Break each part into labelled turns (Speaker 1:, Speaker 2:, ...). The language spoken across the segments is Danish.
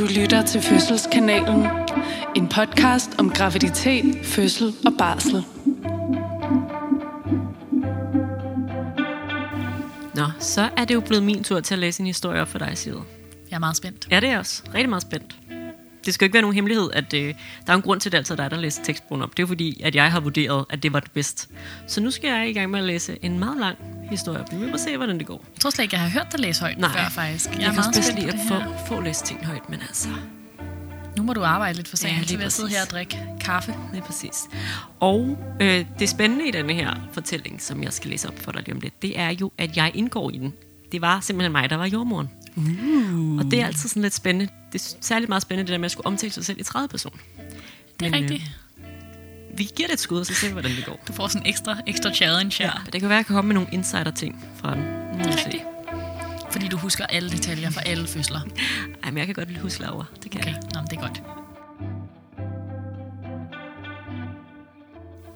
Speaker 1: Du lytter til Fødselskanalen. En podcast om graviditet, fødsel og barsel.
Speaker 2: Nå, så er det jo blevet min tur til at læse en historie op for dig, Side.
Speaker 3: Jeg er meget spændt.
Speaker 2: Ja, det er jeg også. Rigtig meget spændt. Det skal jo ikke være nogen hemmelighed, at øh, der er en grund til, at det altid er dig, der læser tekstbogen op. Det er jo fordi, at jeg har vurderet, at det var det bedste. Så nu skal jeg i gang med at læse en meget lang historie op. Vi må se, hvordan det går.
Speaker 3: Jeg tror slet ikke, jeg har hørt dig læse højt
Speaker 2: Nej.
Speaker 3: før, faktisk. Jeg,
Speaker 2: Jeg,
Speaker 3: er
Speaker 2: kan også bedst lide at få, få læst ting højt, men altså...
Speaker 3: Nu må du arbejde lidt for sagen,
Speaker 2: Ja,
Speaker 3: så
Speaker 2: lige
Speaker 3: vil jeg sidde her og drikke kaffe.
Speaker 2: Er præcis. Og øh, det spændende i denne her fortælling, som jeg skal læse op for dig lige om lidt, det er jo, at jeg indgår i den. Det var simpelthen mig, der var jordmoren. Uh. Og det er altid sådan lidt spændende. Det er særligt meget spændende, det der med at skulle omtale sig selv i tredje person.
Speaker 3: Det er
Speaker 2: Men, øh,
Speaker 3: rigtigt.
Speaker 2: Vi giver det et skud, og så ser vi, hvordan det går.
Speaker 3: Du får sådan en ekstra, ekstra challenge her.
Speaker 2: Ja, det kan være, at jeg kan komme med nogle insider-ting fra den. Vi se.
Speaker 3: rigtigt. Fordi du husker alle detaljer fra alle fødsler.
Speaker 2: Ej, men jeg kan godt lide huske Laura. Det kan
Speaker 3: Okay,
Speaker 2: jeg.
Speaker 3: Nå, men det er godt.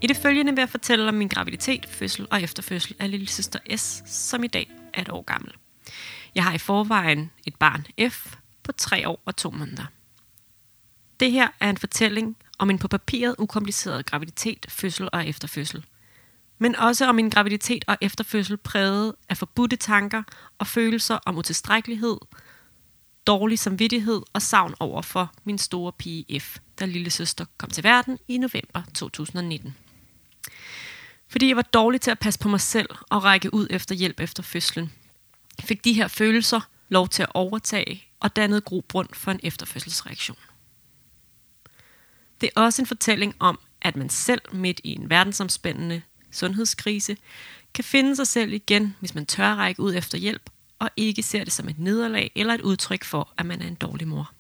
Speaker 2: I det følgende vil jeg fortælle om min graviditet, fødsel og efterfødsel af lille søster S, som i dag er et år gammel. Jeg har i forvejen et barn F på tre år og to måneder. Det her er en fortælling om en på papiret ukompliceret graviditet, fødsel og efterfødsel. Men også om en graviditet og efterfødsel præget af forbudte tanker og følelser om utilstrækkelighed, dårlig samvittighed og savn over for min store pige F, da lille søster kom til verden i november 2019. Fordi jeg var dårlig til at passe på mig selv og række ud efter hjælp efter fødslen, fik de her følelser lov til at overtage og dannede grobund for en efterfødselsreaktion. Det er også en fortælling om, at man selv midt i en verdensomspændende sundhedskrise kan finde sig selv igen, hvis man tør række ud efter hjælp og ikke ser det som et nederlag eller et udtryk for, at man er en dårlig mor.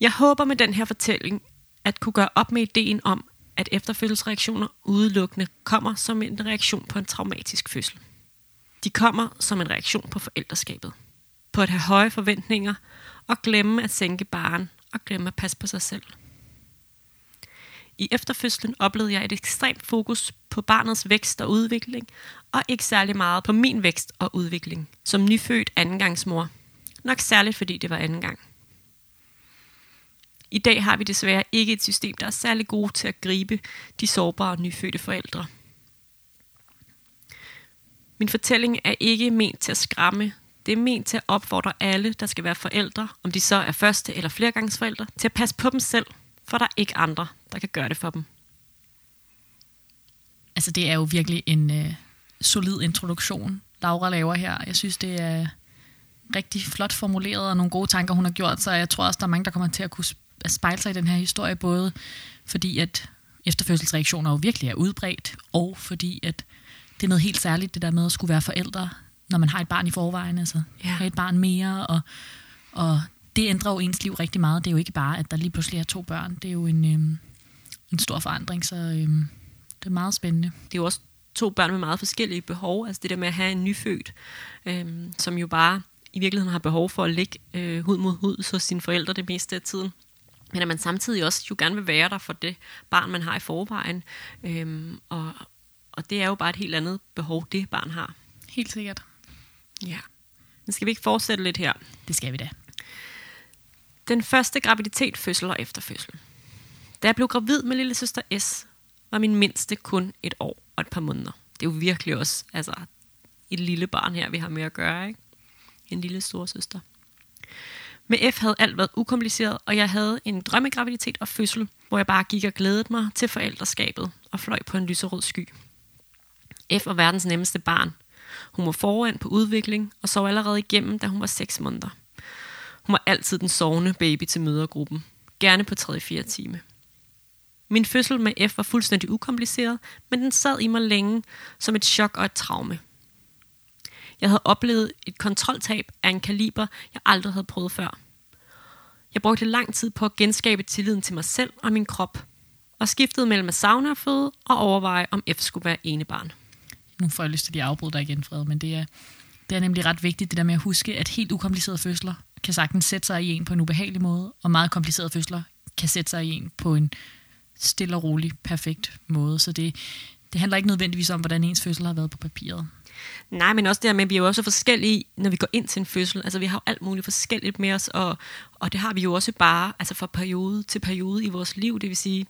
Speaker 2: Jeg håber med den her fortælling at kunne gøre op med ideen om, at efterfødselsreaktioner udelukkende kommer som en reaktion på en traumatisk fødsel. De kommer som en reaktion på forældreskabet. På at have høje forventninger og glemme at sænke baren og glemme at passe på sig selv. I efterfødslen oplevede jeg et ekstremt fokus på barnets vækst og udvikling, og ikke særlig meget på min vækst og udvikling som nyfødt andengangsmor. Nok særligt fordi det var anden gang. I dag har vi desværre ikke et system, der er særlig gode til at gribe de sårbare nyfødte forældre. Min fortælling er ikke ment til at skræmme. Det er ment til at opfordre alle, der skal være forældre, om de så er første- eller flergangsforældre, til at passe på dem selv, for der er ikke andre, der kan gøre det for dem.
Speaker 3: Altså, det er jo virkelig en øh, solid introduktion, Laura laver her. Jeg synes, det er rigtig flot formuleret og nogle gode tanker, hun har gjort, så jeg tror også, der er mange, der kommer til at kunne spejle sig i den her historie, både fordi, at efterfødselsreaktioner jo virkelig er udbredt, og fordi, at det er noget helt særligt, det der med at skulle være forældre, når man har et barn i forvejen, altså
Speaker 2: Ja.
Speaker 3: have et barn mere, og, og det ændrer jo ens liv rigtig meget. Det er jo ikke bare, at der lige pludselig er to børn. Det er jo en, øhm, en stor forandring, så øhm, det er meget spændende.
Speaker 2: det er jo også to børn med meget forskellige behov. Altså det der med at have en nyfødt, øhm, som jo bare i virkeligheden har behov for at ligge øh, hud mod hud hos sine forældre det meste af tiden. Men at man samtidig også jo gerne vil være der for det barn, man har i forvejen. Øhm, og, og det er jo bare et helt andet behov, det barn har.
Speaker 3: Helt sikkert.
Speaker 2: Ja. Men skal vi ikke fortsætte lidt her?
Speaker 3: Det skal vi da.
Speaker 2: Den første graviditet, fødsel og efterfødsel. Da jeg blev gravid med lille søster S, var min mindste kun et år og et par måneder. Det er jo virkelig også altså, et lille barn her, vi har med at gøre. Ikke? En lille storesøster. Med F havde alt været ukompliceret, og jeg havde en drømmegraviditet og fødsel, hvor jeg bare gik og glædede mig til forældreskabet og fløj på en lyserød sky. F var verdens nemmeste barn. Hun var foran på udvikling og sov allerede igennem, da hun var 6 måneder. Hun var altid den sovende baby til mødergruppen. Gerne på 3-4 time. Min fødsel med F var fuldstændig ukompliceret, men den sad i mig længe som et chok og et traume. Jeg havde oplevet et kontroltab af en kaliber, jeg aldrig havde prøvet før. Jeg brugte lang tid på at genskabe tilliden til mig selv og min krop, og skiftede mellem at savne at føde og overveje, om F skulle være ene barn.
Speaker 3: Nu får jeg lyst til at de afbryde dig igen, Fred, men det er, det er nemlig ret vigtigt, det der med at huske, at helt ukomplicerede fødsler kan sagtens sætte sig i en på en ubehagelig måde, og meget komplicerede fødsler kan sætte sig i en på en stille og rolig, perfekt måde. Så det, det handler ikke nødvendigvis om, hvordan ens fødsel har været på papiret.
Speaker 2: Nej, men også det her med, at vi er jo også forskellige, når vi går ind til en fødsel. Altså, vi har jo alt muligt forskelligt med os, og, og det har vi jo også bare altså fra periode til periode i vores liv. Det vil sige,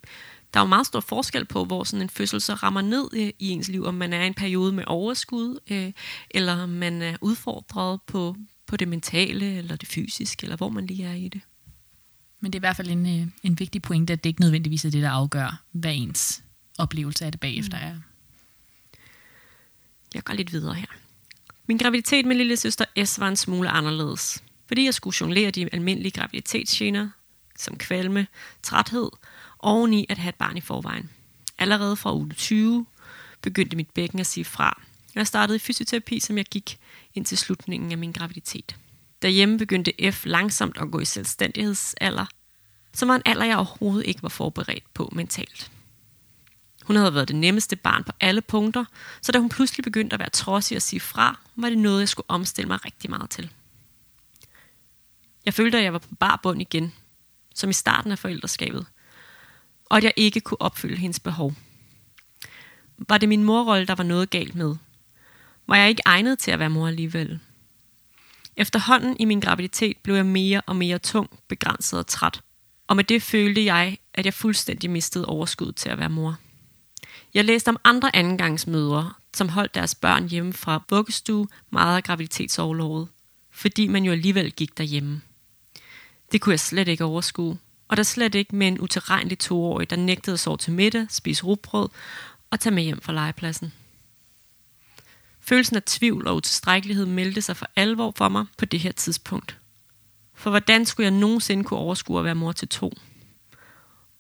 Speaker 2: der er jo meget stor forskel på, hvor sådan en fødsel så rammer ned i, i ens liv, om man er i en periode med overskud, øh, eller om man er udfordret på, på det mentale, eller det fysiske, eller hvor man lige er i det.
Speaker 3: Men det er i hvert fald en, øh, en vigtig pointe, at det ikke nødvendigvis er det, der afgør, hvad ens oplevelse af det bagefter er.
Speaker 2: Jeg går lidt videre her. Min graviditet med lille søster S var en smule anderledes, fordi jeg skulle jonglere de almindelige graviditetsgener, som kvalme, træthed, oveni at have et barn i forvejen. Allerede fra uge 20 begyndte mit bækken at sige fra. Jeg startede i fysioterapi, som jeg gik ind til slutningen af min graviditet. Derhjemme begyndte F langsomt at gå i selvstændighedsalder, som var en alder, jeg overhovedet ikke var forberedt på mentalt. Hun havde været det nemmeste barn på alle punkter, så da hun pludselig begyndte at være trodsig og sige fra, var det noget, jeg skulle omstille mig rigtig meget til. Jeg følte, at jeg var på bar bund igen, som i starten af forældreskabet, og at jeg ikke kunne opfylde hendes behov. Var det min morrolle, der var noget galt med? Var jeg ikke egnet til at være mor alligevel? Efterhånden i min graviditet blev jeg mere og mere tung, begrænset og træt, og med det følte jeg, at jeg fuldstændig mistede overskud til at være mor. Jeg læste om andre andengangsmødre, som holdt deres børn hjemme fra vuggestue meget af graviditetsoverlovet, fordi man jo alligevel gik derhjemme. Det kunne jeg slet ikke overskue, og der slet ikke med en uterrenlig toårig, der nægtede at sove til middag, spise rugbrød og tage med hjem fra legepladsen. Følelsen af tvivl og utilstrækkelighed meldte sig for alvor for mig på det her tidspunkt. For hvordan skulle jeg nogensinde kunne overskue at være mor til to?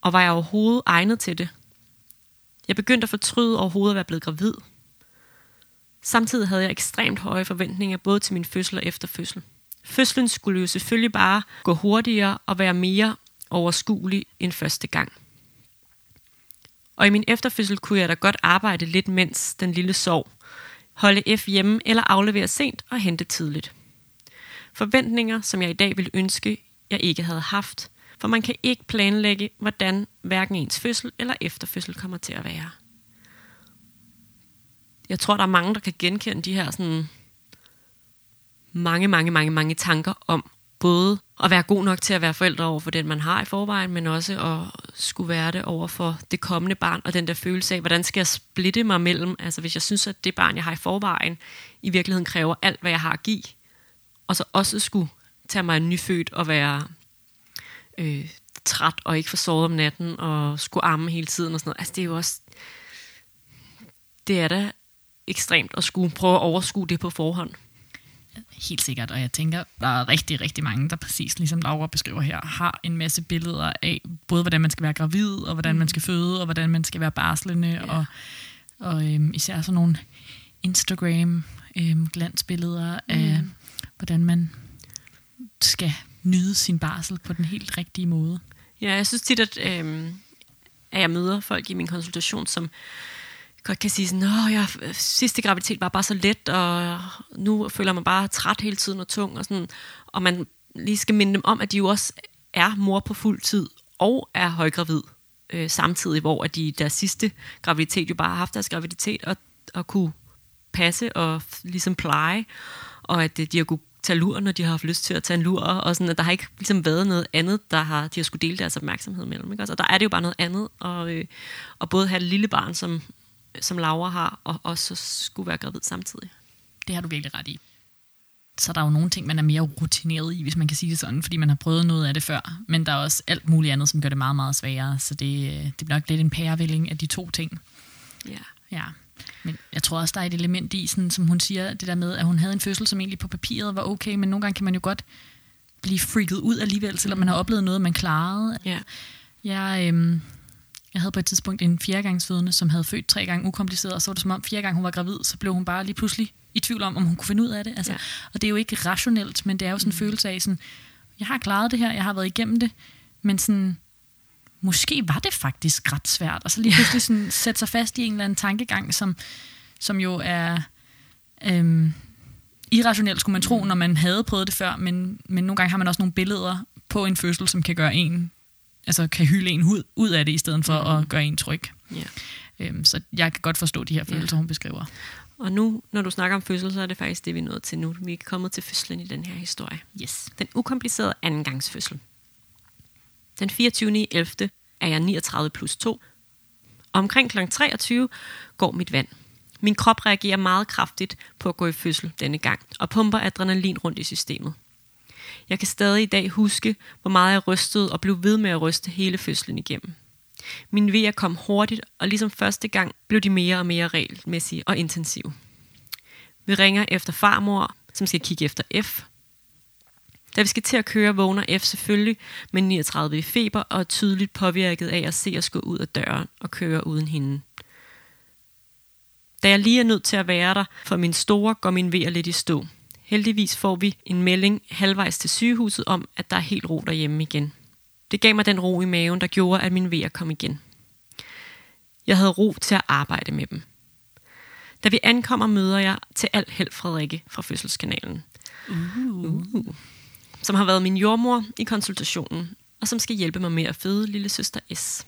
Speaker 2: Og var jeg overhovedet egnet til det? Jeg begyndte at fortryde overhovedet at være blevet gravid. Samtidig havde jeg ekstremt høje forventninger både til min fødsel og efter fødsel. Fødslen skulle jo selvfølgelig bare gå hurtigere og være mere overskuelig end første gang. Og i min efterfødsel kunne jeg da godt arbejde lidt, mens den lille sov. Holde F hjemme eller aflevere sent og hente tidligt. Forventninger, som jeg i dag ville ønske, jeg ikke havde haft, for man kan ikke planlægge, hvordan hverken ens fødsel eller efterfødsel kommer til at være. Jeg tror, der er mange, der kan genkende de her sådan mange, mange, mange, mange tanker om både at være god nok til at være forældre over for den, man har i forvejen, men også at skulle være det over for det kommende barn, og den der følelse af, hvordan skal jeg splitte mig mellem, altså hvis jeg synes, at det barn, jeg har i forvejen, i virkeligheden kræver alt, hvad jeg har at give, og så også skulle tage mig en nyfødt og være øh, træt og ikke få sovet om natten og skulle amme hele tiden og sådan noget. Altså det er jo også, det er da ekstremt at skulle prøve at overskue det på forhånd.
Speaker 3: Helt sikkert, og jeg tænker, der er rigtig, rigtig mange, der præcis ligesom Laura beskriver her, har en masse billeder af både, hvordan man skal være gravid, og hvordan man skal føde, og hvordan man skal være barslende, ja. og, og øhm, især sådan nogle Instagram øhm, glansbilleder mm. af, hvordan man skal nyde sin barsel på den helt rigtige måde.
Speaker 2: Ja, jeg synes tit, at, øh, at jeg møder folk i min konsultation, som godt kan sige sådan, at jeg, sidste graviditet var bare så let, og nu føler man bare træt hele tiden og tung, og, sådan, og man lige skal minde dem om, at de jo også er mor på fuld tid, og er højgravid øh, samtidig, hvor at de deres sidste graviditet jo bare har haft deres graviditet, og, og kunne passe og ligesom pleje, og at øh, de har kunne tage lur, når de har haft lyst til at tage en lur, og sådan, at der har ikke ligesom været noget andet, der har, de har skulle dele deres opmærksomhed mellem. Ikke? Og der er det jo bare noget andet, og, øh, og både have et lille barn, som, som Laura har, og også skulle være gravid samtidig.
Speaker 3: Det har du virkelig ret i. Så der er jo nogle ting, man er mere rutineret i, hvis man kan sige det sådan, fordi man har prøvet noget af det før. Men der er også alt muligt andet, som gør det meget, meget sværere. Så det, det bliver nok lidt en pærevælling af de to ting.
Speaker 2: Ja.
Speaker 3: Ja. Men jeg tror også, der er et element i, sådan, som hun siger, det der med, at hun havde en fødsel, som egentlig på papiret var okay, men nogle gange kan man jo godt blive freaket ud alligevel, selvom man har oplevet noget, man klarede.
Speaker 2: Ja.
Speaker 3: Jeg, øhm, jeg havde på et tidspunkt en fjerdegangsfødende, som havde født tre gange ukompliceret, og så var det som om, fjerde gang hun var gravid, så blev hun bare lige pludselig i tvivl om, om hun kunne finde ud af det. Altså,
Speaker 2: Ja.
Speaker 3: Og det er jo ikke rationelt, men det er jo sådan en
Speaker 2: Mm.
Speaker 3: følelse af, sådan, jeg har klaret det her, jeg har været igennem det, men sådan, måske var det faktisk ret svært, og så lige pludselig sådan, sætte sig fast i en eller anden tankegang, som, som jo er øhm, irrationelt, skulle man tro,
Speaker 2: Mm.
Speaker 3: når man havde prøvet det før, men, men nogle gange har man også nogle billeder på en fødsel, som kan gøre en, altså kan hylde en ud, ud af det, i stedet for
Speaker 2: Mm.
Speaker 3: at gøre en tryg.
Speaker 2: Ja.
Speaker 3: Øhm, så jeg kan godt forstå de her følelser,
Speaker 2: Ja.
Speaker 3: hun beskriver.
Speaker 2: Og nu, når du snakker om fødsel, så er det faktisk det, vi er nået til nu. Vi er kommet til fødslen i den her historie.
Speaker 3: Yes.
Speaker 2: Den ukomplicerede andengangsfødsel. Den 24. 11. er jeg 39 plus 2. Omkring kl. 23 går mit vand. Min krop reagerer meget kraftigt på at gå i fødsel denne gang, og pumper adrenalin rundt i systemet. Jeg kan stadig i dag huske, hvor meget jeg rystede og blev ved med at ryste hele fødslen igennem. Min vejer kom hurtigt, og ligesom første gang blev de mere og mere regelmæssige og intensive. Vi ringer efter farmor, som skal kigge efter F. Da vi skal til at køre, vågner F selvfølgelig med 39 i feber og er tydeligt påvirket af at se os gå ud af døren og køre uden hende. Da jeg lige er nødt til at være der for min store, går min vejer lidt i stå. Heldigvis får vi en melding halvvejs til sygehuset om, at der er helt ro derhjemme igen. Det gav mig den ro i maven, der gjorde, at min vejer kom igen. Jeg havde ro til at arbejde med dem. Da vi ankommer, møder jeg til alt held Frederikke fra Fødselskanalen. Uh. Uh. Som har været min jordmor i konsultationen, og som skal hjælpe mig med at føde lille søster S.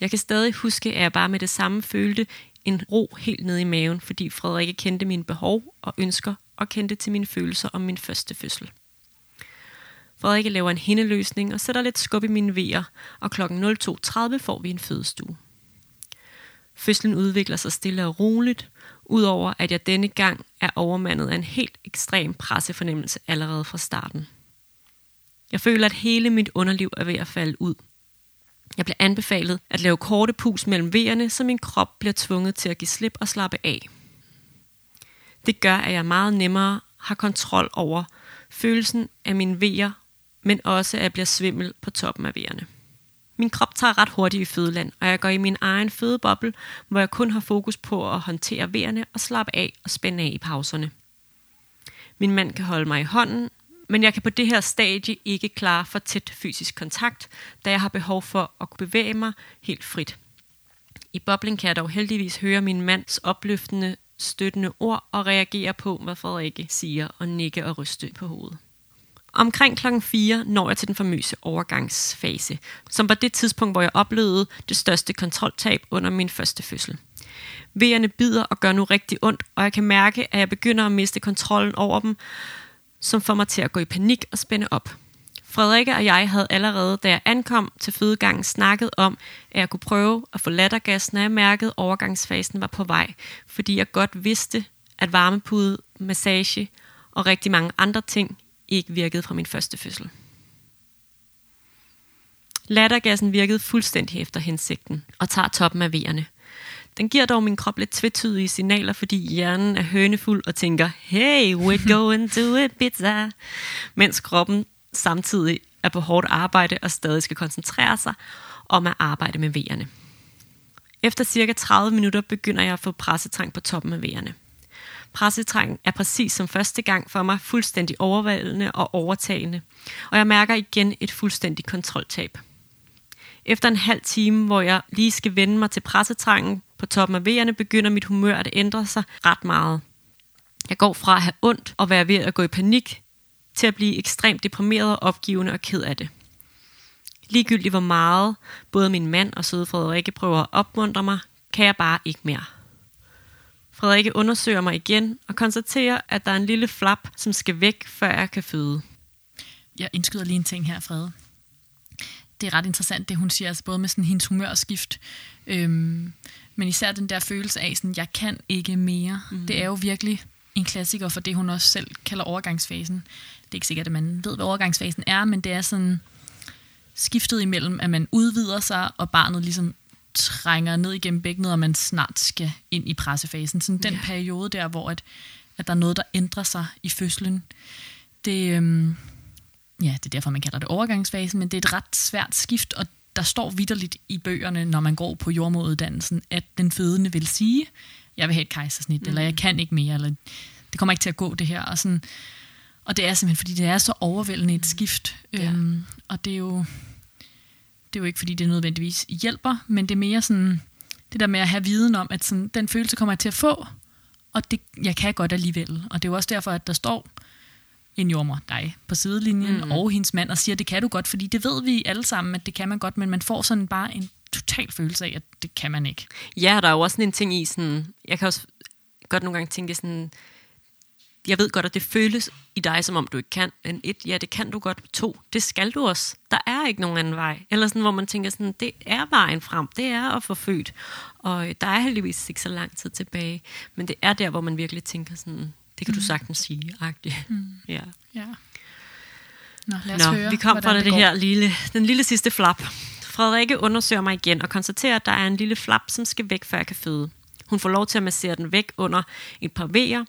Speaker 2: Jeg kan stadig huske, at jeg bare med det samme følte en ro helt ned i maven, fordi Frederikke kendte mine behov og ønsker og kendte til mine følelser om min første fødsel. Frederikke laver en hindeløsning og sætter lidt skub i mine vejer, og kl. 02.30 får vi en fødestue. Fødslen udvikler sig stille og roligt, udover at jeg denne gang er overmandet af en helt ekstrem pressefornemmelse allerede fra starten. Jeg føler, at hele mit underliv er ved at falde ud. Jeg bliver anbefalet at lave korte pus mellem vejerne, så min krop bliver tvunget til at give slip og slappe af. Det gør, at jeg meget nemmere har kontrol over følelsen af mine vejer, men også at jeg bliver svimmel på toppen af vejerne. Min krop tager ret hurtigt i fødeland, og jeg går i min egen fødeboble, hvor jeg kun har fokus på at håndtere vejerne og slappe af og spænde af i pauserne. Min mand kan holde mig i hånden, men jeg kan på det her stadie ikke klare for tæt fysisk kontakt, da jeg har behov for at kunne bevæge mig helt frit. I boblen kan jeg dog heldigvis høre min mands opløftende, støttende ord og reagere på, hvad Frederikke siger og nikke og ryste på hovedet. Omkring klokken 4 når jeg til den famøse overgangsfase, som var det tidspunkt, hvor jeg oplevede det største kontroltab under min første fødsel. Vejerne bider og gør nu rigtig ondt, og jeg kan mærke, at jeg begynder at miste kontrollen over dem, som får mig til at gå i panik og spænde op. Frederikke og jeg havde allerede, da jeg ankom til fødegangen, snakket om, at jeg kunne prøve at få lattergas, når jeg mærkede, at overgangsfasen var på vej, fordi jeg godt vidste, at varmepude, massage og rigtig mange andre ting ikke virkede fra min første fødsel. Lattergassen virkede fuldstændig efter hensigten og tager toppen af vejerne. Den giver dog min krop lidt tvetydige signaler, fordi hjernen er hønefuld og tænker, hey, we're going to pizza. mens kroppen samtidig er på hårdt arbejde og stadig skal koncentrere sig om at arbejde med vejerne. Efter cirka 30 minutter begynder jeg at få pressetrang på toppen af vejerne. Pressetrang er præcis som første gang for mig fuldstændig overvældende og overtagende, og jeg mærker igen et fuldstændigt kontroltab. Efter en halv time, hvor jeg lige skal vende mig til pressetrangen på toppen af vejerne, begynder mit humør at ændre sig ret meget. Jeg går fra at have ondt og være ved at gå i panik, til at blive ekstremt deprimeret, opgivende og ked af det. Ligegyldigt hvor meget både min mand og søde Frederikke prøver at opmuntre mig, kan jeg bare ikke mere. Frederikke undersøger mig igen og konstaterer, at der er en lille flap, som skal væk, før jeg kan føde.
Speaker 3: Jeg indskyder lige en ting her, Frede. Det er ret interessant, det hun siger, altså både med sådan hendes humørskift, øhm, men især den der følelse af, sådan, jeg kan ikke mere. Mm. Det er jo virkelig en klassiker for det, hun også selv kalder overgangsfasen. Det er ikke sikkert, at man ved, hvad overgangsfasen er, men det er sådan skiftet imellem, at man udvider sig, og barnet ligesom trænger ned igennem bækkenet, og man snart skal ind i pressefasen. Sådan den ja. periode der, hvor at, at der er noget, der ændrer sig i fødslen. Det, øhm, ja, det er derfor, man kalder det overgangsfasen, men det er et ret svært skift, og der står vidderligt i bøgerne, når man går på jordmoduddannelsen, at den fødende vil sige, jeg vil have et kejsersnit, mm. eller jeg kan ikke mere, eller det kommer ikke til at gå det her. Og, sådan, og det er simpelthen, fordi det er så overvældende et skift. Ja. Øhm, og det er jo det er jo ikke, fordi det nødvendigvis hjælper, men det er mere sådan, det der med at have viden om, at sådan, den følelse kommer jeg til at få, og det, jeg kan godt alligevel. Og det er jo også derfor, at der står en jordmor, dig, på sidelinjen, mm. og hendes mand, og siger, det kan du godt, fordi det ved vi alle sammen, at det kan man godt, men man får sådan bare en total følelse af, at det kan man ikke.
Speaker 2: Ja, der er jo også sådan en ting i sådan, jeg kan også godt nogle gange tænke sådan, jeg ved godt, at det føles i dig, som om du ikke kan. Men et, ja, det kan du godt. To, det skal du også. Der er ikke nogen anden vej. Eller sådan, hvor man tænker sådan, det er vejen frem. Det er at få født. Og der er heldigvis ikke så lang tid tilbage. Men det er der, hvor man virkelig tænker sådan, det kan mm. du sagtens sige, agtigt. Mm. Ja.
Speaker 3: ja. Nå, lad os
Speaker 2: Nå,
Speaker 3: høre,
Speaker 2: vi kom fra det,
Speaker 3: det
Speaker 2: her lille, den lille sidste flap. Frederikke undersøger mig igen og konstaterer, at der er en lille flap, som skal væk, før jeg kan føde. Hun får lov til at massere den væk under et par vejer.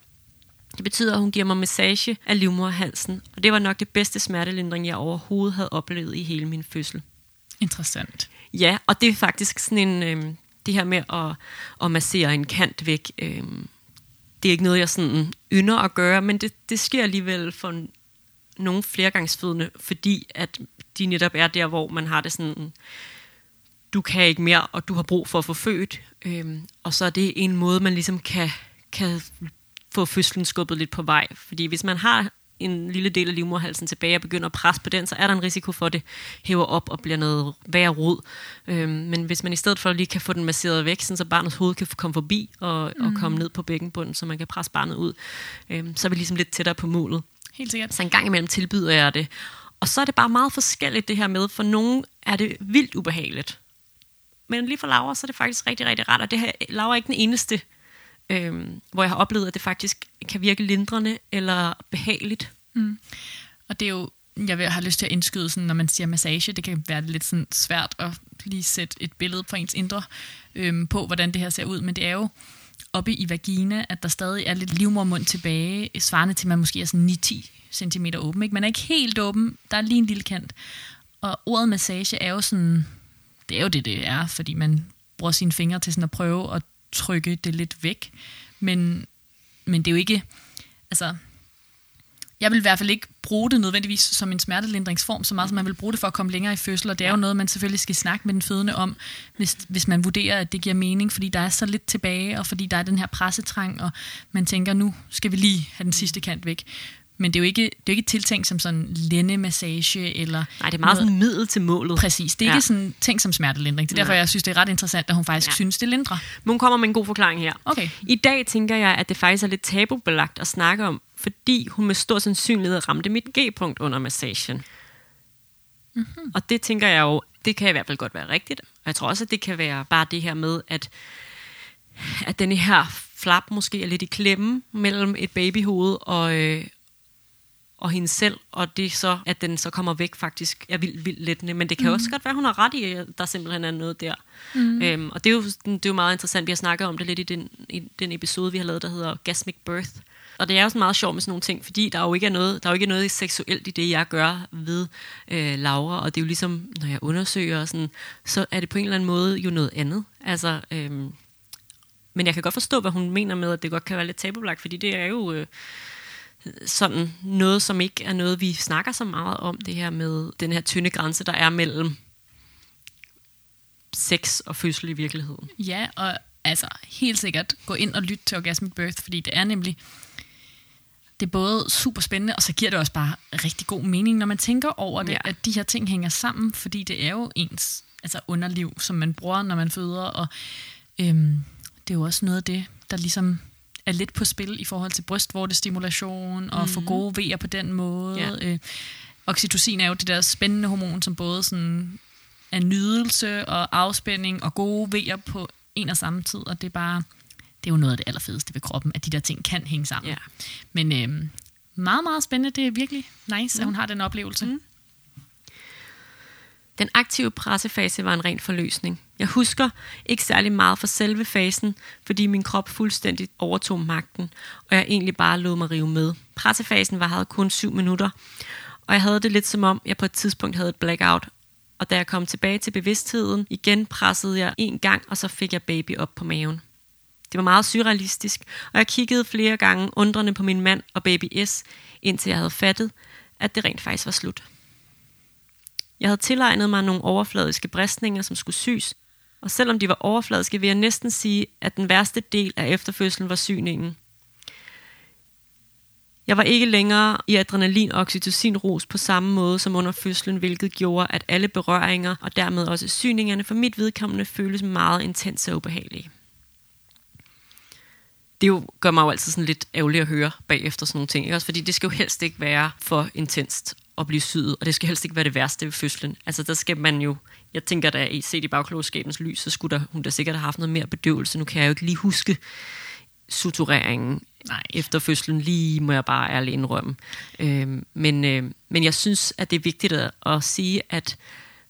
Speaker 2: Det betyder, at hun giver mig massage af livmorhalsen, og det var nok det bedste smertelindring, jeg overhovedet havde oplevet i hele min fødsel.
Speaker 3: Interessant.
Speaker 2: Ja, og det er faktisk sådan en, øh, det her med at, at massere en kant væk, øh, det er ikke noget, jeg sådan ynder at gøre, men det, det sker alligevel for nogle flergangsfødende, fordi at de netop er der, hvor man har det sådan, du kan ikke mere, og du har brug for at få født. Øhm, og så er det en måde, man ligesom kan, kan få fødslen skubbet lidt på vej. Fordi hvis man har en lille del af livmorhalsen tilbage og begynder at presse på den, så er der en risiko for, at det hæver op og bliver noget værre rod. Øhm, men hvis man i stedet for lige kan få den masseret væk, så barnets hoved kan komme forbi og, mm. og komme ned på bækkenbunden, så man kan presse barnet ud, øhm, så er vi ligesom lidt tættere på målet.
Speaker 3: Helt sikkert.
Speaker 2: Så en gang imellem tilbyder jeg det. Og så er det bare meget forskelligt det her med, for nogen er det vildt ubehageligt. Men lige for Laura, så er det faktisk rigtig, rigtig rart. Og det her, Laura er ikke den eneste, øhm, hvor jeg har oplevet, at det faktisk kan virke lindrende eller behageligt.
Speaker 3: Mm. Og det er jo, jeg har lyst til at indskyde, sådan, når man siger massage, det kan være lidt sådan svært at lige sætte et billede på ens indre øhm, på, hvordan det her ser ud. Men det er jo oppe i vagina, at der stadig er lidt livmormund tilbage, svarende til, at man måske er sådan 9-10 cm åben. Ikke? Man er ikke helt åben, der er lige en lille kant. Og ordet massage er jo sådan, det er jo det, det er, fordi man bruger sine fingre til sådan at prøve at trykke det lidt væk. Men, men det er jo ikke, altså, jeg vil i hvert fald ikke bruge det nødvendigvis som en smertelindringsform, så meget som man vil bruge det for at komme længere i fødsel, og det er jo noget, man selvfølgelig skal snakke med den fødende om, hvis, hvis man vurderer, at det giver mening, fordi der er så lidt tilbage, og fordi der er den her pressetrang, og man tænker, nu skal vi lige have den sidste kant væk. Men det er jo ikke, det er jo ikke tiltænkt som sådan lændemassage eller...
Speaker 2: Nej, det er meget noget. sådan middel til målet.
Speaker 3: Præcis. Det er ja. ikke sådan ting som smertelindring. Det er derfor, jeg synes, det er ret interessant, at hun faktisk ja. synes, det lindrer.
Speaker 2: Men hun kommer med en god forklaring her.
Speaker 3: Okay.
Speaker 2: I dag tænker jeg, at det faktisk er lidt tabubelagt at snakke om, fordi hun med stor sandsynlighed ramte mit G-punkt under massagen. Mm-hmm. Og det tænker jeg jo, det kan i hvert fald godt være rigtigt. Og jeg tror også, at det kan være bare det her med, at, at den her flap måske er lidt i klemme mellem et babyhoved og, øh, og hende selv, og det så, at den så kommer væk faktisk er vildt, vildt lettende. Men det kan mm. også godt være, at hun har ret i, at der simpelthen er noget der. Mm. Øhm, og det er, jo, det er jo meget interessant. Vi har snakket om det lidt i den, i den episode, vi har lavet, der hedder Gasmic Birth. Og det er jo sådan meget sjovt med sådan nogle ting, fordi der er jo ikke er noget, der er jo ikke noget seksuelt i det, jeg gør ved øh, Laura. Og det er jo ligesom, når jeg undersøger, sådan, så er det på en eller anden måde jo noget andet. Altså, øhm, men jeg kan godt forstå, hvad hun mener med, at det godt kan være lidt tabubelagt, fordi det er jo... Øh, sådan noget, som ikke er noget, vi snakker så meget om, det her med den her tynde grænse, der er mellem sex og fødsel i virkeligheden.
Speaker 3: Ja, og altså helt sikkert gå ind og lytte til Orgasmic Birth, fordi det er nemlig det er både super spændende, og så giver det også bare rigtig god mening, når man tænker over det, ja. at de her ting hænger sammen, fordi det er jo ens altså underliv, som man bruger, når man føder, og øhm, det er jo også noget af det, der ligesom er lidt på spil i forhold til brystvortestimulation og mm. få mhm. gode vejer på den måde. Ja. Øh, oxytocin er jo det der spændende hormon, som både sådan er nydelse og afspænding og gode vejer på en og samme tid, og det er bare det er jo noget af det allerfedeste ved kroppen, at de der ting kan hænge sammen. Ja. Men øh, meget, meget spændende. Det er virkelig nice, mm. at hun har den oplevelse. Mm.
Speaker 2: Den aktive pressefase var en ren forløsning. Jeg husker ikke særlig meget fra selve fasen, fordi min krop fuldstændig overtog magten, og jeg egentlig bare lod mig rive med. Pressefasen var havde kun syv minutter, og jeg havde det lidt som om, jeg på et tidspunkt havde et blackout. Og da jeg kom tilbage til bevidstheden, igen pressede jeg en gang, og så fik jeg baby op på maven. Det var meget surrealistisk, og jeg kiggede flere gange undrende på min mand og baby S, indtil jeg havde fattet, at det rent faktisk var slut. Jeg havde tilegnet mig nogle overfladiske bristninger, som skulle sys, og selvom de var overfladiske, vil jeg næsten sige, at den værste del af efterfødslen var syningen. Jeg var ikke længere i adrenalin- og oxytocin-ros på samme måde som under fødslen, hvilket gjorde, at alle berøringer og dermed også syningerne for mit vedkommende føles meget intense og ubehagelige. det jo gør mig jo altid sådan lidt ærgerligt at høre bagefter sådan nogle ting. Ikke? Også fordi det skal jo helst ikke være for intenst at blive syet, og det skal helst ikke være det værste ved fødslen. Altså der skal man jo, jeg tænker da i set i bagklogskabens lys, så skulle der, hun da sikkert have haft noget mere bedøvelse. Nu kan jeg jo ikke lige huske sutureringen Nej. efter fødslen, lige må jeg bare ærligt indrømme. Øh, men, øh, men jeg synes, at det er vigtigt at, at sige, at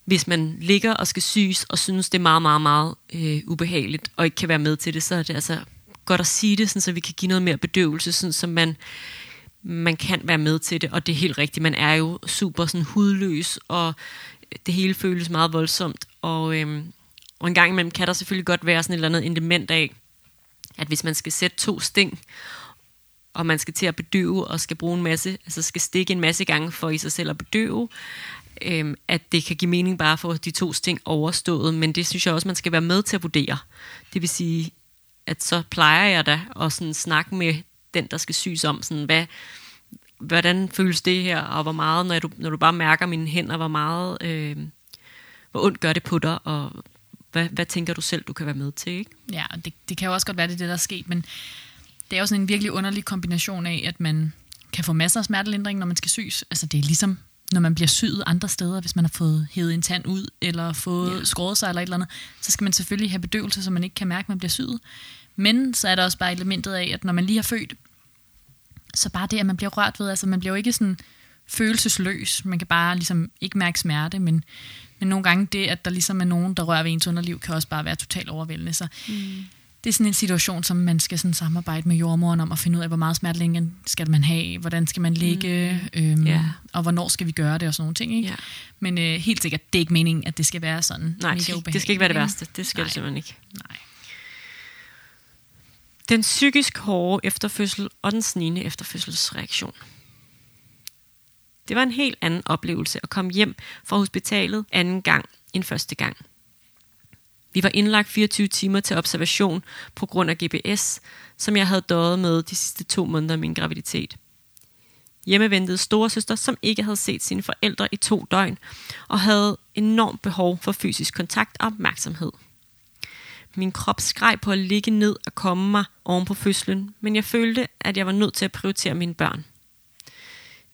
Speaker 2: hvis man ligger og skal syes, og synes, det er meget, meget, meget øh, ubehageligt, og ikke kan være med til det, så er det altså godt at sige det, sådan, så vi kan give noget mere bedøvelse, sådan, så man, man kan være med til det, og det er helt rigtigt. Man er jo super sådan, hudløs, og det hele føles meget voldsomt, og, øhm, og en gang imellem kan der selvfølgelig godt være sådan et eller andet element af, at hvis man skal sætte to sting, og man skal til at bedøve og skal bruge en masse, altså skal stikke en masse gange for i sig selv at bedøve, øhm, at det kan give mening bare for de to sting overstået, men det synes jeg også, man skal være med til at vurdere. Det vil sige, at så plejer jeg da at sådan snakke med den, der skal syes om, sådan, hvad, hvordan føles det her, og hvor meget, når du, når du bare mærker mine hænder, hvor meget, øh, hvor ondt gør det på dig, og hvad, hvad tænker du selv, du kan være med til, ikke?
Speaker 3: Ja, det, det kan jo også godt være, det er det, der er sket, men det er jo sådan en virkelig underlig kombination af, at man kan få masser af smertelindring, når man skal syes. Altså det er ligesom, når man bliver syet andre steder, hvis man har fået hævet en tand ud, eller fået ja. skåret sig eller et eller andet, så skal man selvfølgelig have bedøvelse, så man ikke kan mærke, at man bliver syet. Men så er der også bare elementet af, at når man lige har født, så bare det, at man bliver rørt ved, altså man bliver jo ikke sådan følelsesløs. Man kan bare ligesom ikke mærke smerte, men, men nogle gange det, at der ligesom er nogen, der rører ved ens underliv, kan også bare være totalt overvældende. Så mm. det er sådan en situation, som man skal sådan samarbejde med jordmoren om at finde ud af, hvor meget smertelingen skal man have, hvordan skal man ligge, mm. øhm, yeah. og hvornår skal vi gøre det og sådan nogle ting. Ikke? Yeah. Men øh, helt sikkert, det er ikke meningen, at det skal være sådan
Speaker 2: Nej, mega det skal ikke være det værste. Det skal Nej. det simpelthen ikke.
Speaker 3: Nej.
Speaker 2: Den psykisk hårde efterfødsel og den snigende efterfødselsreaktion. Det var en helt anden oplevelse at komme hjem fra hospitalet anden gang end første gang. Vi var indlagt 24 timer til observation på grund af GPS, som jeg havde døjet med de sidste to måneder af min graviditet. Hjemme ventede storesøster, som ikke havde set sine forældre i to døgn, og havde enormt behov for fysisk kontakt og opmærksomhed. Min krop skreg på at ligge ned og komme mig oven på fødslen, men jeg følte, at jeg var nødt til at prioritere mine børn.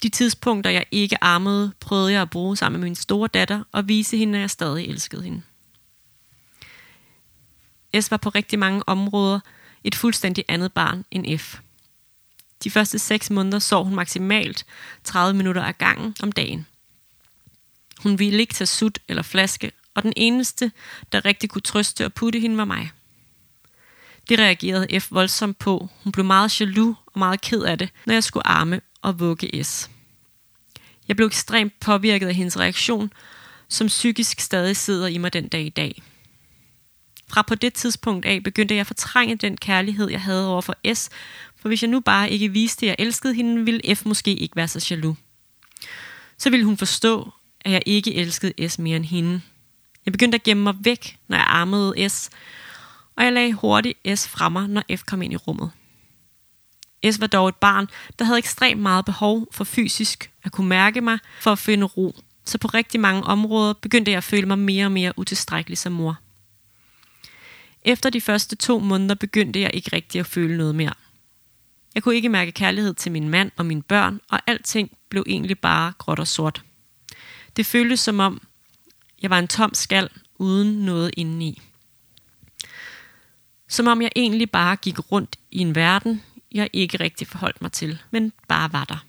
Speaker 2: De tidspunkter, jeg ikke armede, prøvede jeg at bruge sammen med min store datter og vise hende, at jeg stadig elskede hende. S var på rigtig mange områder et fuldstændig andet barn end F. De første seks måneder sov hun maksimalt 30 minutter ad gangen om dagen. Hun ville ikke tage sut eller flaske, og den eneste, der rigtig kunne trøste og putte hende, var mig. Det reagerede F voldsomt på. Hun blev meget jaloux og meget ked af det, når jeg skulle arme og vugge S. Jeg blev ekstremt påvirket af hendes reaktion, som psykisk stadig sidder i mig den dag i dag. Fra på det tidspunkt af begyndte jeg at fortrænge den kærlighed, jeg havde over for S, for hvis jeg nu bare ikke viste, at jeg elskede hende, ville F måske ikke være så jaloux. Så ville hun forstå, at jeg ikke elskede S mere end hende, jeg begyndte at gemme mig væk, når jeg armede S, og jeg lagde hurtigt S fra mig, når F kom ind i rummet. S var dog et barn, der havde ekstremt meget behov for fysisk at kunne mærke mig for at finde ro, så på rigtig mange områder begyndte jeg at føle mig mere og mere utilstrækkelig som mor. Efter de første to måneder begyndte jeg ikke rigtig at føle noget mere. Jeg kunne ikke mærke kærlighed til min mand og mine børn, og alting blev egentlig bare gråt og sort. Det føltes som om, jeg var en tom skal uden noget indeni. Som om jeg egentlig bare gik rundt i en verden, jeg ikke rigtig forholdt mig til, men bare var der.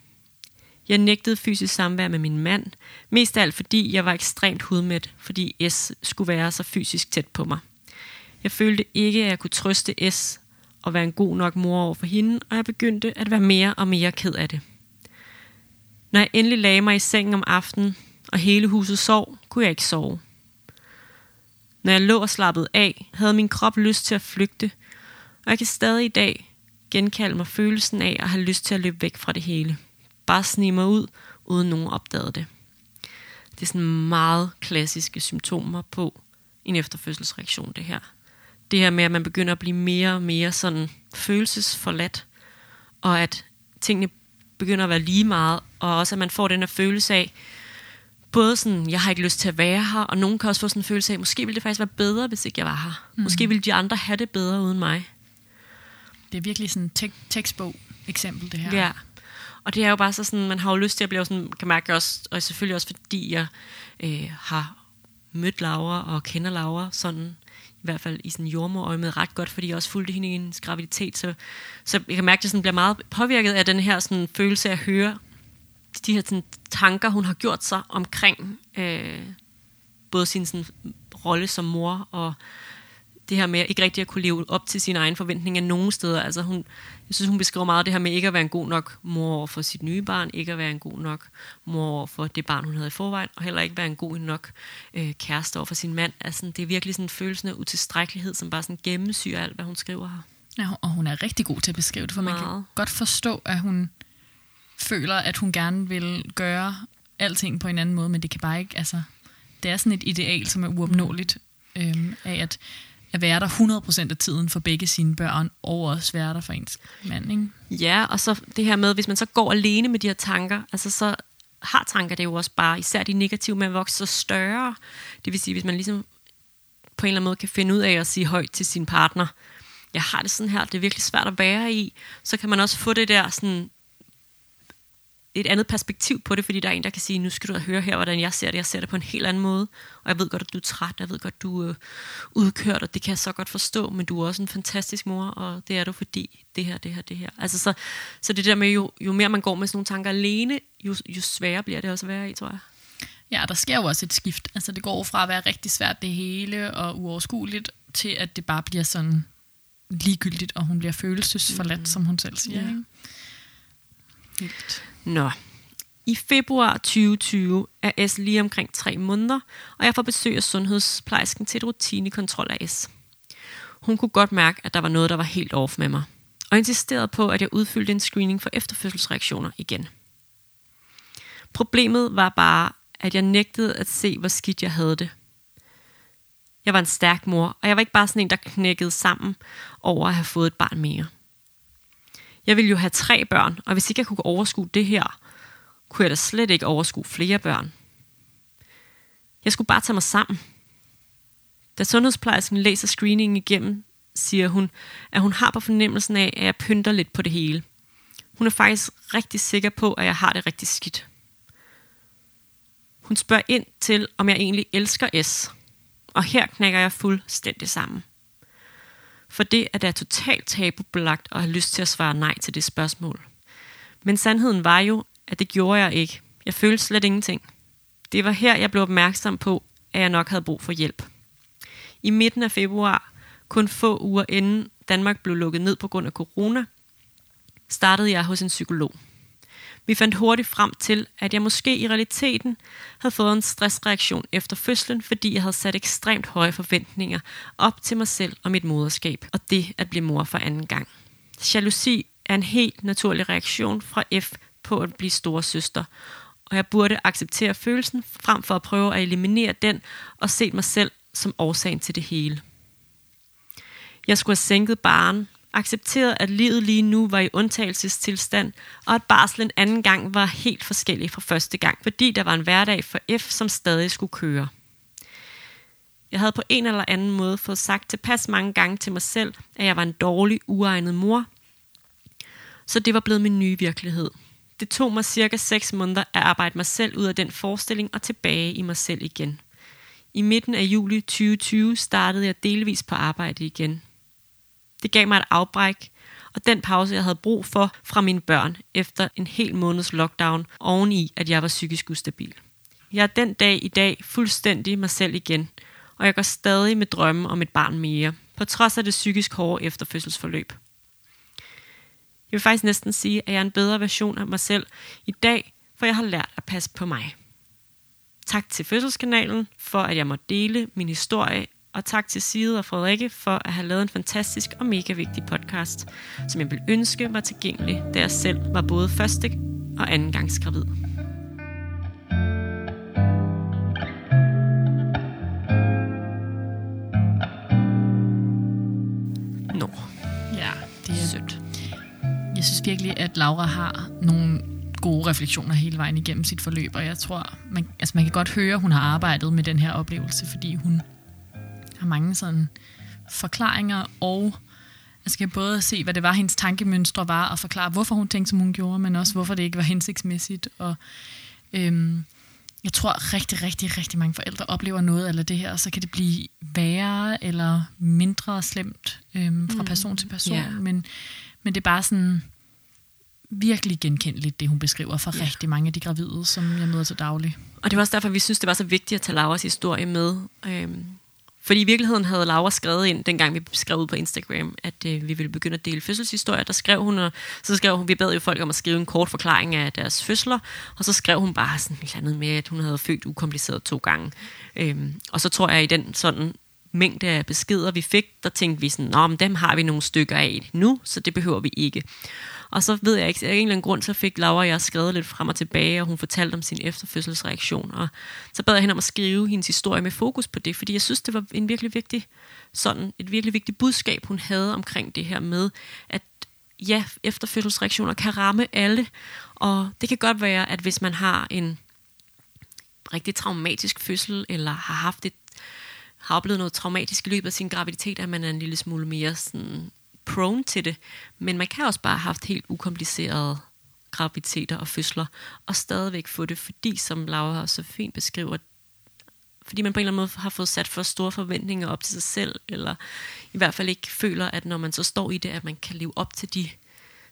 Speaker 2: Jeg nægtede fysisk samvær med min mand, mest af alt fordi jeg var ekstremt hudmæt, fordi S skulle være så fysisk tæt på mig. Jeg følte ikke, at jeg kunne trøste S og være en god nok mor over for hende, og jeg begyndte at være mere og mere ked af det. Når jeg endelig lagde mig i sengen om aftenen, og hele huset sov, kunne jeg ikke sove. Når jeg lå og slappede af, havde min krop lyst til at flygte, og jeg kan stadig i dag genkalde mig følelsen af at have lyst til at løbe væk fra det hele. Bare snige mig ud, uden nogen opdagede det. Det er sådan meget klassiske symptomer på en efterfødselsreaktion, det her. Det her med, at man begynder at blive mere og mere sådan følelsesforladt, og at tingene begynder at være lige meget, og også at man får den her følelse af, både sådan, jeg har ikke lyst til at være her, og nogen kan også få sådan en følelse af, måske ville det faktisk være bedre, hvis ikke jeg var her. Mm. Måske ville de andre have det bedre uden mig.
Speaker 3: Det er virkelig sådan et tek- tekstbog eksempel, det her.
Speaker 2: Ja. Og det er jo bare så sådan, man har jo lyst til at blive sådan, kan mærke også, og selvfølgelig også fordi jeg øh, har mødt Laura og kender Laura sådan, i hvert fald i sådan jordmor med ret godt, fordi jeg også fulgte hende i hendes graviditet, så, så jeg kan mærke, at jeg sådan bliver meget påvirket af den her sådan, følelse af at høre de her sådan, tanker, hun har gjort sig omkring øh, både sin sådan, rolle som mor og det her med ikke rigtig at kunne leve op til sine egne forventninger nogen steder. Altså hun, jeg synes, hun beskriver meget det her med ikke at være en god nok mor over for sit nye barn, ikke at være en god nok mor over for det barn, hun havde i forvejen, og heller ikke være en god nok øh, kæreste over for sin mand. Altså, det er virkelig sådan en følelse af utilstrækkelighed, som bare sådan gennemsyrer alt, hvad hun skriver her.
Speaker 3: Ja, og hun er rigtig god til at beskrive det, for man kan
Speaker 2: Meget.
Speaker 3: godt forstå, at hun føler, at hun gerne vil gøre alting på en anden måde, men det kan bare ikke, altså, det er sådan et ideal, som er uopnåeligt, øhm, af at, at være der 100% af tiden for begge sine børn, og også være der for ens mand, ikke?
Speaker 2: Ja, og så det her med, hvis man så går alene med de her tanker, altså så har tanker det jo også bare, især de negative, man vokser så større. Det vil sige, hvis man ligesom på en eller anden måde kan finde ud af at sige højt til sin partner, jeg har det sådan her, det er virkelig svært at være i, så kan man også få det der sådan et andet perspektiv på det, fordi der er en, der kan sige, nu skal du høre her, hvordan jeg ser det. Jeg ser det på en helt anden måde, og jeg ved godt, at du er træt, jeg ved godt, at du er øh, udkørt, og det kan jeg så godt forstå, men du er også en fantastisk mor, og det er du, fordi det her, det her, det her. Altså så, så det der med, jo, jo mere man går med sådan nogle tanker alene, jo, jo sværere bliver det også at være i, tror jeg.
Speaker 3: Ja, der sker jo også et skift. Altså, det går fra at være rigtig svært det hele og uoverskueligt, til at det bare bliver sådan ligegyldigt, og hun bliver følelsesforladt, mm. som hun selv siger.
Speaker 2: Ja.
Speaker 3: Ja. Vildt.
Speaker 2: Nå. I februar 2020 er S lige omkring tre måneder, og jeg får besøg af sundhedsplejersken til et rutinekontrol af S. Hun kunne godt mærke, at der var noget, der var helt off med mig, og insisterede på, at jeg udfyldte en screening for efterfødselsreaktioner igen. Problemet var bare, at jeg nægtede at se, hvor skidt jeg havde det. Jeg var en stærk mor, og jeg var ikke bare sådan en, der knækkede sammen over at have fået et barn mere. Jeg ville jo have tre børn, og hvis ikke jeg kunne overskue det her, kunne jeg da slet ikke overskue flere børn. Jeg skulle bare tage mig sammen. Da sundhedsplejersken læser screeningen igennem, siger hun, at hun har på fornemmelsen af, at jeg pynter lidt på det hele. Hun er faktisk rigtig sikker på, at jeg har det rigtig skidt. Hun spørger ind til, om jeg egentlig elsker S. Og her knækker jeg fuldstændig sammen. For det er totalt tabubelagt at have lyst til at svare nej til det spørgsmål. Men sandheden var jo, at det gjorde jeg ikke. Jeg følte slet ingenting. Det var her, jeg blev opmærksom på, at jeg nok havde brug for hjælp. I midten af februar, kun få uger inden Danmark blev lukket ned på grund af corona, startede jeg hos en psykolog. Vi fandt hurtigt frem til, at jeg måske i realiteten havde fået en stressreaktion efter fødslen, fordi jeg havde sat ekstremt høje forventninger op til mig selv og mit moderskab, og det at blive mor for anden gang. Jalousi er en helt naturlig reaktion fra F på at blive store søster, og jeg burde acceptere følelsen frem for at prøve at eliminere den og se mig selv som årsagen til det hele. Jeg skulle have sænket baren, accepteret, at livet lige nu var i undtagelsestilstand, og at barslen anden gang var helt forskellig fra første gang, fordi der var en hverdag for F, som stadig skulle køre. Jeg havde på en eller anden måde fået sagt tilpas mange gange til mig selv, at jeg var en dårlig, uegnet mor, så det var blevet min nye virkelighed. Det tog mig cirka 6 måneder at arbejde mig selv ud af den forestilling og tilbage i mig selv igen. I midten af juli 2020 startede jeg delvis på arbejde igen. Det gav mig et afbræk, og den pause, jeg havde brug for fra mine børn efter en hel måneds lockdown, oveni at jeg var psykisk ustabil. Jeg er den dag i dag fuldstændig mig selv igen, og jeg går stadig med drømme om et barn mere, på trods af det psykisk hårde efterfødselsforløb. Jeg vil faktisk næsten sige, at jeg er en bedre version af mig selv i dag, for jeg har lært at passe på mig. Tak til Fødselskanalen for, at jeg må dele min historie, og tak til Side og Frederikke for at have lavet en fantastisk og mega vigtig podcast, som jeg vil ønske var tilgængelig, da jeg selv var både første og anden gangs gravid. Nå,
Speaker 3: Ja, det er
Speaker 2: sødt.
Speaker 3: Jeg synes virkelig, at Laura har nogle gode refleksioner hele vejen igennem sit forløb, og jeg tror, man, altså man kan godt høre, at hun har arbejdet med den her oplevelse, fordi hun har mange sådan forklaringer og Jeg skal både se, hvad det var, hendes tankemønstre var, og forklare, hvorfor hun tænkte, som hun gjorde, men også, hvorfor det ikke var hensigtsmæssigt. Og øhm, jeg tror rigtig, rigtig, rigtig mange forældre oplever noget af det her, og så kan det blive værre eller mindre slemt øhm, fra person til person.
Speaker 2: Ja.
Speaker 3: Men, men det er bare sådan virkelig genkendeligt, det hun beskriver for
Speaker 2: Ja.
Speaker 3: rigtig mange af de gravide, som jeg møder til daglig.
Speaker 2: Og det var også derfor, vi synes, det var så vigtigt at tage Lauras historie med. Øhm, fordi i virkeligheden havde Laura skrevet ind, dengang vi skrev ud på Instagram, at øh, vi ville begynde at dele fødselshistorier. Der skrev hun, og så skrev hun, vi bad jo folk om at skrive en kort forklaring af deres fødsler, og så skrev hun bare sådan et eller andet med, at hun havde født ukompliceret to gange. Øhm, og så tror jeg, i den sådan mængde af beskeder, vi fik, der tænkte vi sådan, Nå, men dem har vi nogle stykker af nu, så det behøver vi ikke. Og så ved jeg ikke, af en eller anden grund, så fik Laura og jeg skrevet lidt frem og tilbage, og hun fortalte om sin efterfødselsreaktion. Og så bad jeg hende om at skrive hendes historie med fokus på det, fordi jeg synes, det var en virkelig vigtig, sådan et virkelig vigtigt budskab, hun havde omkring det her med, at ja, efterfødselsreaktioner kan ramme alle, og det kan godt være, at hvis man har en rigtig traumatisk fødsel, eller har haft et har oplevet noget traumatisk i løbet af sin graviditet, at man er en lille smule mere sådan prone til det. Men man kan også bare have haft helt ukomplicerede graviditeter og fødsler, og stadigvæk få det, fordi, som Laura også så fint beskriver, fordi man på en eller anden måde har fået sat for store forventninger op til sig selv, eller i hvert fald ikke føler, at når man så står i det, at man kan leve op til de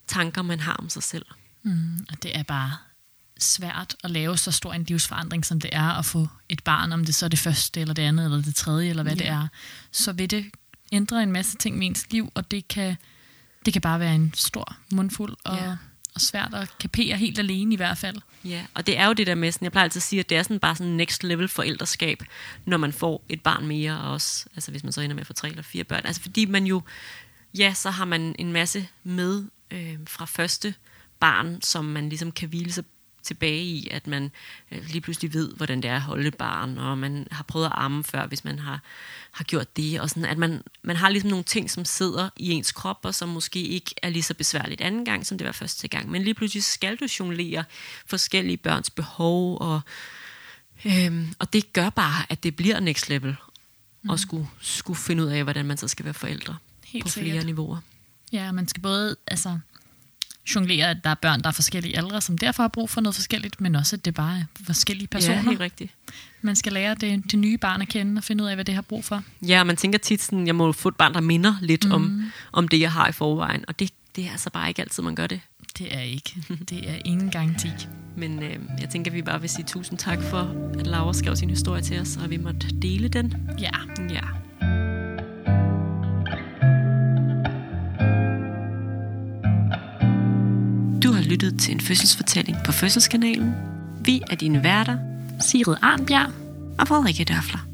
Speaker 2: tanker, man har om sig selv.
Speaker 3: Mm, og det er bare svært at lave så stor en livsforandring, som det er at få et barn, om det så er det første, eller det andet, eller det tredje, eller hvad
Speaker 2: Ja.
Speaker 3: det er. Så vil det ændre en masse ting i ens liv, og det kan, det kan bare være en stor mundfuld, og,
Speaker 2: Ja.
Speaker 3: og svært at kapere helt alene i hvert fald.
Speaker 2: Ja, og det er jo det der med, sådan, jeg plejer altid at sige, at det er sådan bare sådan next level forældreskab, når man får et barn mere, og også, altså hvis man så ender med at få tre eller fire børn. Altså fordi man jo, ja, så har man en masse med øh, fra første barn, som man ligesom kan hvile sig tilbage i, at man øh, lige pludselig ved, hvordan det er at holde barn, og man har prøvet at amme før, hvis man har, har gjort det, og sådan, at man, man har ligesom nogle ting, som sidder i ens krop, og som måske ikke er lige så besværligt anden gang, som det var første gang. Men lige pludselig skal du jonglere forskellige børns behov, og, øhm, og det gør bare, at det bliver next level, mm. at skulle, skulle finde ud af, hvordan man så skal være forældre
Speaker 3: Helt
Speaker 2: på flere
Speaker 3: sikkert.
Speaker 2: niveauer.
Speaker 3: Ja, man skal både altså, jonglere, at der er børn, der er forskellige aldre, som derfor har brug for noget forskelligt, men også, at det bare er forskellige personer.
Speaker 2: Ja, helt rigtigt.
Speaker 3: Man skal lære det, det nye barn at kende og finde ud af, hvad det har brug for.
Speaker 2: Ja, og man tænker tit sådan, jeg må få et barn, der minder lidt mm. om, om det, jeg har i forvejen. Og det, det er altså bare ikke altid, man gør det.
Speaker 3: Det er ikke. Det er ingen garanti.
Speaker 2: Men øh, jeg tænker, at vi bare vil sige tusind tak for, at Laura skrev sin historie til os, og vi måtte dele den.
Speaker 3: Ja.
Speaker 2: Ja. Lyttet til en fødselsfortælling på Fødselskanalen. Vi er dine værter,
Speaker 3: Sigrid Arnbjerg.
Speaker 2: og Frederikke Dørfler.